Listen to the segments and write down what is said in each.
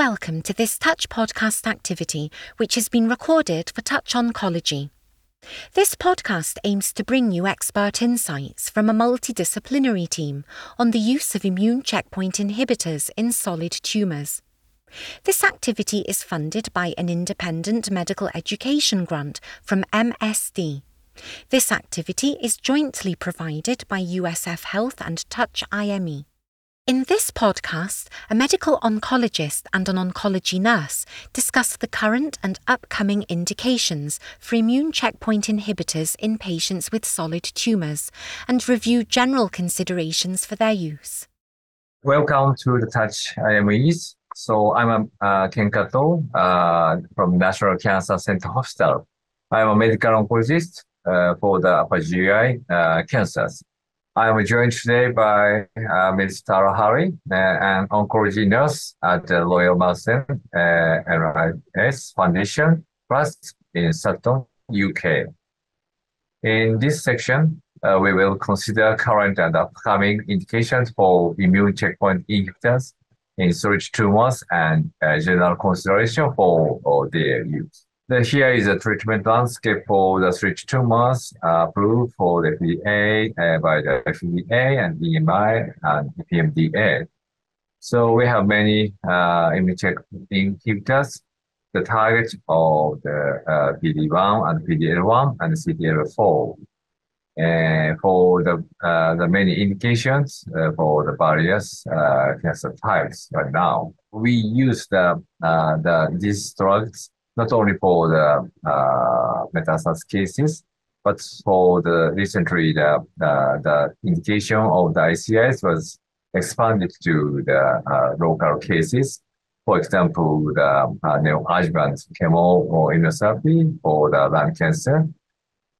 welcome to this Touch podcast activity, which has been recorded for Touch Oncology. This podcast aims to bring you expert insights from a multidisciplinary team on the use of immune checkpoint inhibitors in solid tumours. This activity is funded by an independent medical education grant from MSD. This activity is jointly provided by USF Health and Touch IME. In this podcast, a medical oncologist and an oncology nurse discuss the current and upcoming indications for immune checkpoint inhibitors in patients with solid tumours and review general considerations for their use. Welcome to the Touch IMEs. So I'm uh, Ken Kato uh, from National Cancer Center Hospital. I'm a medical oncologist uh, for the upper GI uh, cancers. I'm joined today by uh, Ms. Tara Hurley, uh, an oncology nurse at the Royal Marsden uh, NHS Foundation Trust in Sutton, UK. In this section, uh, we will consider current and upcoming indications for immune checkpoint inhibitors in solid tumors and uh, general consideration for, for their use. The, here is a treatment landscape for the solid tumors uh, approved for the FDA uh, by the FDA and EMA and PMDA. So we have many uh, inhibitors. The target of the uh, PD-1 and PD-L1 and CTLA-4 and for the uh, the many indications uh, for the various uh, cancer types right now. We use the uh, the these drugs not only for the uh, metastasis cases, but for the recently the the, the indication of the ICIs was expanded to the uh, local cases. For example, the uh, neoadjuvant chemo or immunotherapy for the lung cancer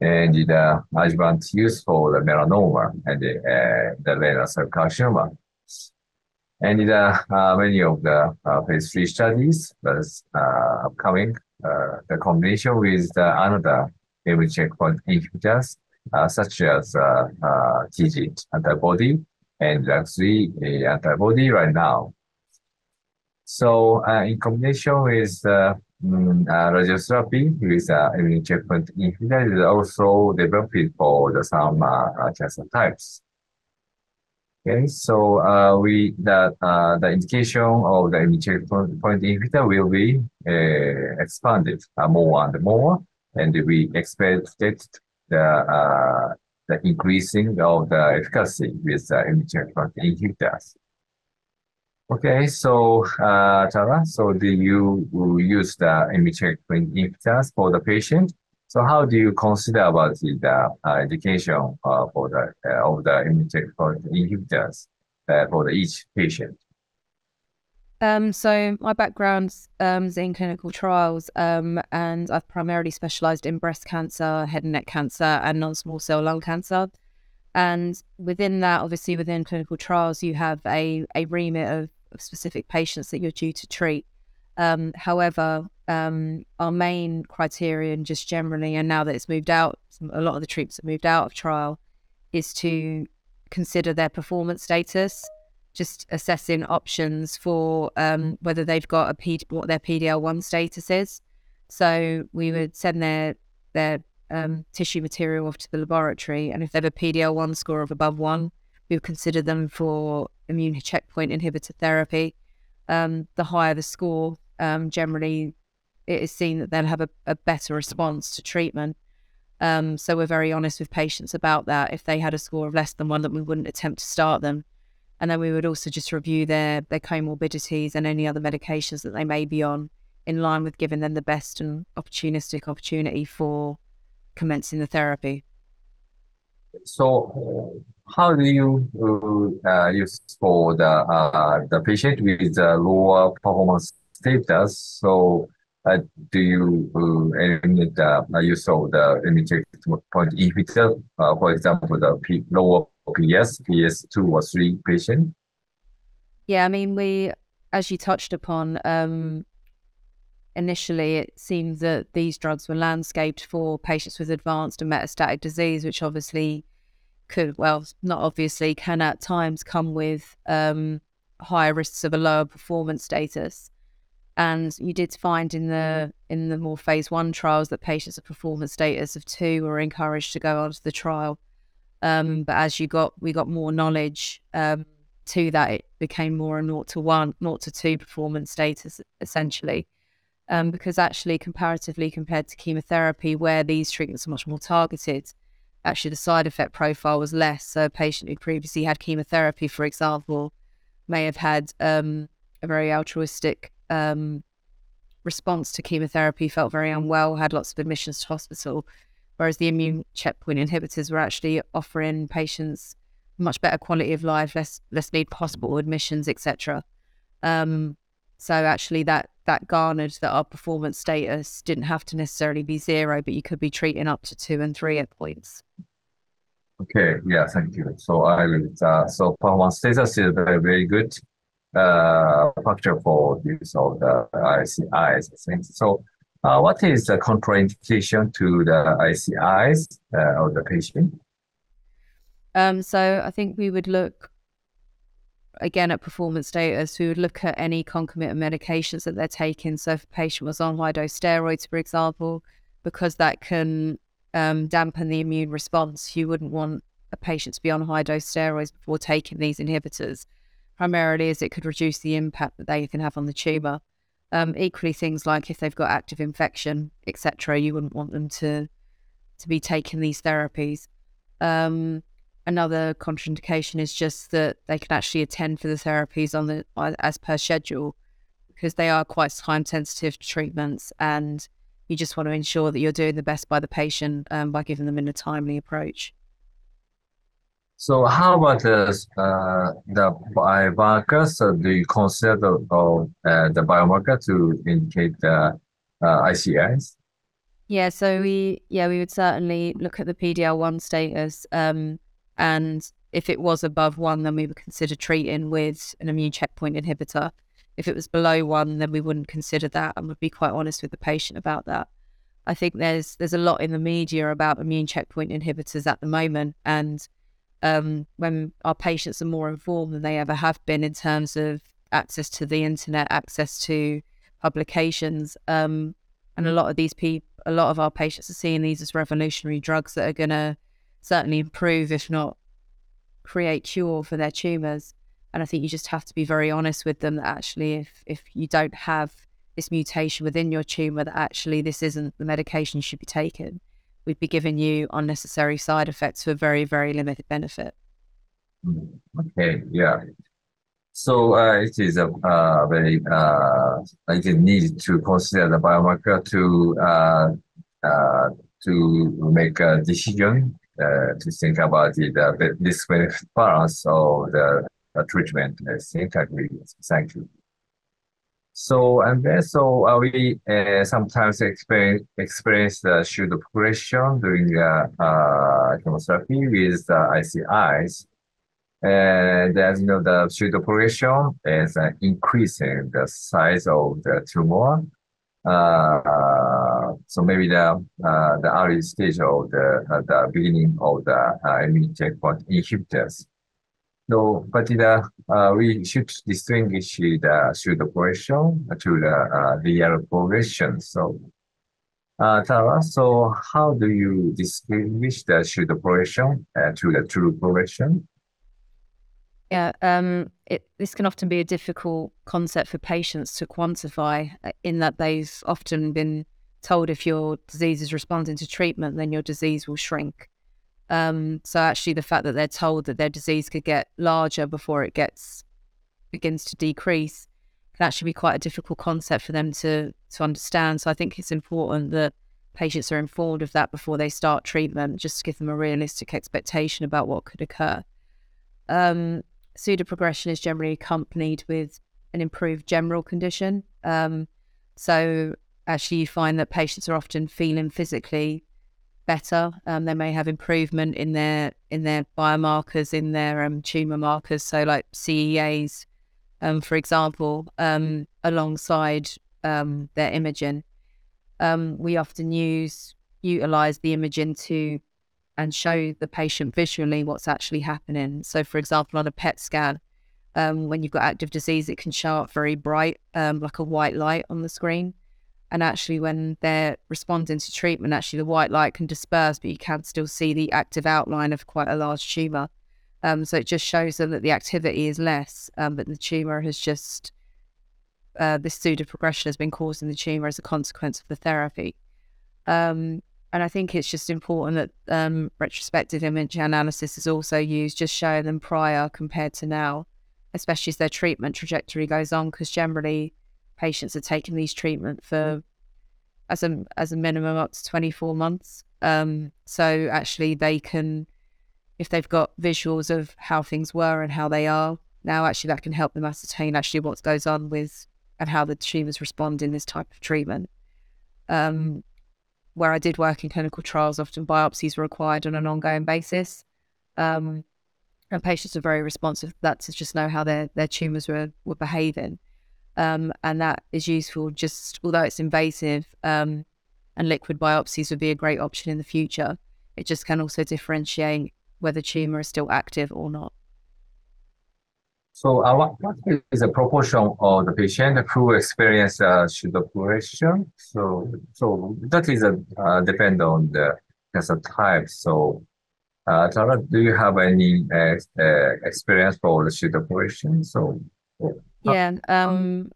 and the adjuvant use for the melanoma and the, uh, the renal cell carcinoma. And uh, many of the uh, phase three studies that's uh, upcoming, the combination with the another immune checkpoint inhibitors, such as TIGIT antibody and LAG3 antibody right now. So in combination with mm, uh, radiotherapy with uh, immune checkpoint inhibitor is also developed for the some uh, cancer types. Okay, so uh, we the uh, the indication of the immune checkpoint inhibitor will be uh, expanded uh, more and more, and we expected the uh, the increasing of the efficacy with uh, immune checkpoint inhibitors. Okay, so uh, Tara, so do you use the immune checkpoint inhibitors for the patient? So how do you consider about the uh, education uh, for the uh, of the inhibitors uh, for the each patient? Um, so my background um, is in clinical trials, um, and I've primarily specialised in breast cancer, head and neck cancer, and non-small cell lung cancer. And within that, obviously, within clinical trials, you have a a remit of of specific patients that you're due to treat. Um, however, um, our main criterion, just generally, and now that it's moved out, a lot of the troops have moved out of trial, is to consider their performance status, just assessing options for um, whether they've got a P- what their PDL1 status is. So we would send their their um, tissue material off to the laboratory, and if they have a PDL1 score of above one, we would consider them for immune checkpoint inhibitor therapy. Um, the higher the score, um, generally, it is seen that they'll have a, a better response to treatment. Um, so we're very honest with patients about that. If they had a score of less than one, that we wouldn't attempt to start them. And then we would also just review their their comorbidities and any other medications that they may be on, in line with giving them the best and opportunistic opportunity for commencing the therapy. So, how do you uh, use for the uh, the patient with the lower performance status? So, uh, do you uh, limit the uh, use the immune point inhibitor, uh, for example, the P lower PS, PS2 or 3 patient? Yeah, I mean, we, as you touched upon, um, initially it seemed that these drugs were landscaped for patients with advanced and metastatic disease, which obviously could, well, not obviously, can at times come with um, higher risks of a lower performance status. And you did find in the in the more phase one trials that patients of performance status of two were encouraged to go onto the trial. Um, but as you got we got more knowledge um, to that, it became more a naught to one, naught to two performance status essentially. Um, because actually, comparatively compared to chemotherapy, where these treatments are much more targeted, actually the side effect profile was less. So a patient who previously had chemotherapy, for example, may have had um, a very altruistic um, response to chemotherapy, felt very unwell, had lots of admissions to hospital, whereas the immune checkpoint inhibitors were actually offering patients much better quality of life, less less need hospital admissions, etc. Um, so actually, that that garnered that our performance status didn't have to necessarily be zero, but you could be treating up to two and three at points. Okay, yeah, thank you. So I will. Uh, so performance status is very very good uh, factor for use of the ICIs. I think so. Uh, what is the contraindication to the ICIs uh, of the patient? Um, so I think we would look again at performance status. We would look at any concomitant medications that they're taking. So if a patient was on high dose steroids, for example, because that can um, dampen the immune response, you wouldn't want a patient to be on high dose steroids before taking these inhibitors, primarily as it could reduce the impact that they can have on the tumour. Um, equally, things like if they've got active infection, etc., you wouldn't want them to to be taking these therapies. Um, another contraindication is just that they can actually attend for the therapies on the as per schedule because they are quite time sensitive treatments and you just want to ensure that you're doing the best by the patient um, by giving them in a timely approach. So how about the, uh, the biomarkers? Do you consider the, uh, the biomarker to indicate the uh, ICIs? Yeah, so we yeah we would certainly look at the PDL one status, um, and if it was above one, then we would consider treating with an immune checkpoint inhibitor. If it was below one, then we wouldn't consider that, and would be quite honest with the patient about that. I think there's there's a lot in the media about immune checkpoint inhibitors at the moment, and um, when our patients are more informed than they ever have been in terms of access to the internet, access to publications, um, and a lot of these people, a lot of our patients are seeing these as revolutionary drugs that are going to certainly improve, if not create cure for their tumors. And I think you just have to be very honest with them that actually, if if you don't have this mutation within your tumor, that actually this isn't the medication you should be taking we'd be giving you unnecessary side effects for very, very limited benefit. Okay, yeah. So uh, it is a uh, very uh, it is needed to consider the biomarker to uh, uh, to make a decision uh, to think about the, the risk benefit balance of the, the treatment. I think I agree. Thank you. So and then so uh, we uh, sometimes experience experience the pseudo progression during the uh, chemotherapy with the ICIs. And as you know, the pseudo progression is uh, increasing the size of the tumor. Uh, so maybe the uh, the early stage of the the beginning of the immune checkpoint inhibitors no, but uh, we should distinguish the pseudo progression to the uh, real progression. So, uh, Tara, so how do you distinguish the pseudo progression uh, to the true progression? Yeah, um, it, this can often be a difficult concept for patients to quantify uh, in that they've often been told if your disease is responding to treatment, then your disease will shrink. Um, so actually, the fact that they're told that their disease could get larger before it gets begins to decrease can actually be quite a difficult concept for them to to understand. So I think it's important that patients are informed of that before they start treatment, just to give them a realistic expectation about what could occur. Um, pseudo progression is generally accompanied with an improved general condition. Um, so actually, you find that patients are often feeling physically better. Um, they may have improvement in their in their biomarkers, in their um, tumor markers. So like CEAs, um, for example, um, alongside um, their imaging. Um, we often use utilize the imaging to and show the patient visually what's actually happening. So, for example, on a PET scan, Um, when you've got active disease, it can show up very bright, um, like a white light on the screen. And actually, when they're responding to treatment, actually the white light can disperse, but you can still see the active outline of quite a large tumor. Um, so it just shows them that the activity is less, um, but the tumor has just uh, this pseudo progression has been causing the tumor as a consequence of the therapy. Um, and I think it's just important that um, retrospective image analysis is also used, just showing them prior compared to now, especially as their treatment trajectory goes on, because generally patients are taking these treatment for as a as a minimum up to 24 months. Um, so actually they can, if they've got visuals of how things were and how they are now, actually that can help them ascertain actually what goes on with and how the tumors respond in this type of treatment. Um, where I did work in clinical trials, often biopsies were required on an ongoing basis. Um, and patients are very responsive to that to just know how their, their tumours were, were behaving. Um, and that is useful just, although it's invasive um, and liquid biopsies would be a great option in the future, it just can also differentiate whether tumour is still active or not. So our what is the proportion of the patient who experience uh, pseudoproliferation? So so that is a uh, depend on the cancer type. So uh, Tara, do you have any uh, uh, experience for the pseudoproliferation? So yeah, um,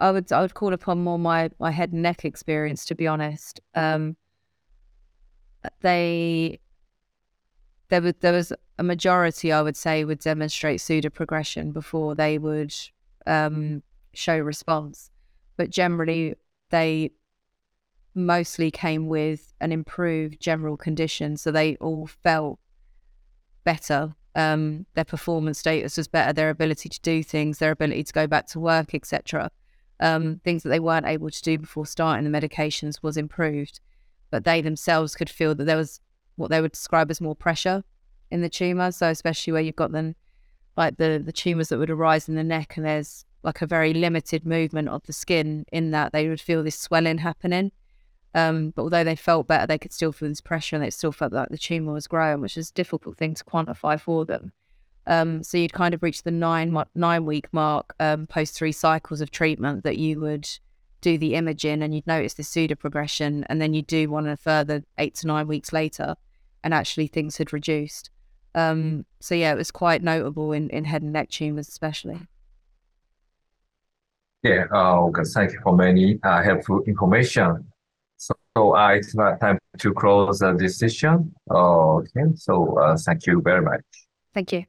I would I would call upon more my my head and neck experience to be honest. Um, they there was there was a majority, I would say, would demonstrate pseudo progression before they would um, show response. But generally, they mostly came with an improved general condition, so they all felt better. Um, their performance status was better, their ability to do things, their ability to go back to work, etc. Um, things that they weren't able to do before starting the medications was improved, but they themselves could feel that there was what they would describe as more pressure in the tumor. So especially where you've got them like the the tumors that would arise in the neck and there's like a very limited movement of the skin in that they would feel this swelling happening. Um, but although they felt better, they could still feel this pressure and they still felt like the tumor was growing, which is a difficult thing to quantify for them. Um, so you'd kind of reach the nine nine week mark um, post three cycles of treatment that you would do the imaging and you'd notice the pseudo progression, and then you do one a further eight to nine weeks later, and actually things had reduced. Um, so yeah, it was quite notable in, in head and neck tumors, especially. Yeah, uh, okay. Thank you for many uh, helpful information. So, uh, it's time to close the decision. Okay, so uh, thank you very much. Thank you.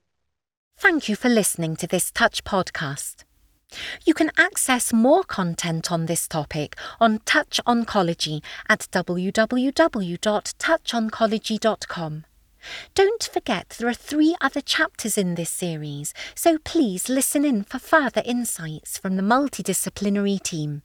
Thank you for listening to this Touch podcast. You can access more content on this topic on Touch Oncology at www.touchoncology.com. Don't forget there are three other chapters in this series, so please listen in for further insights from the multidisciplinary team.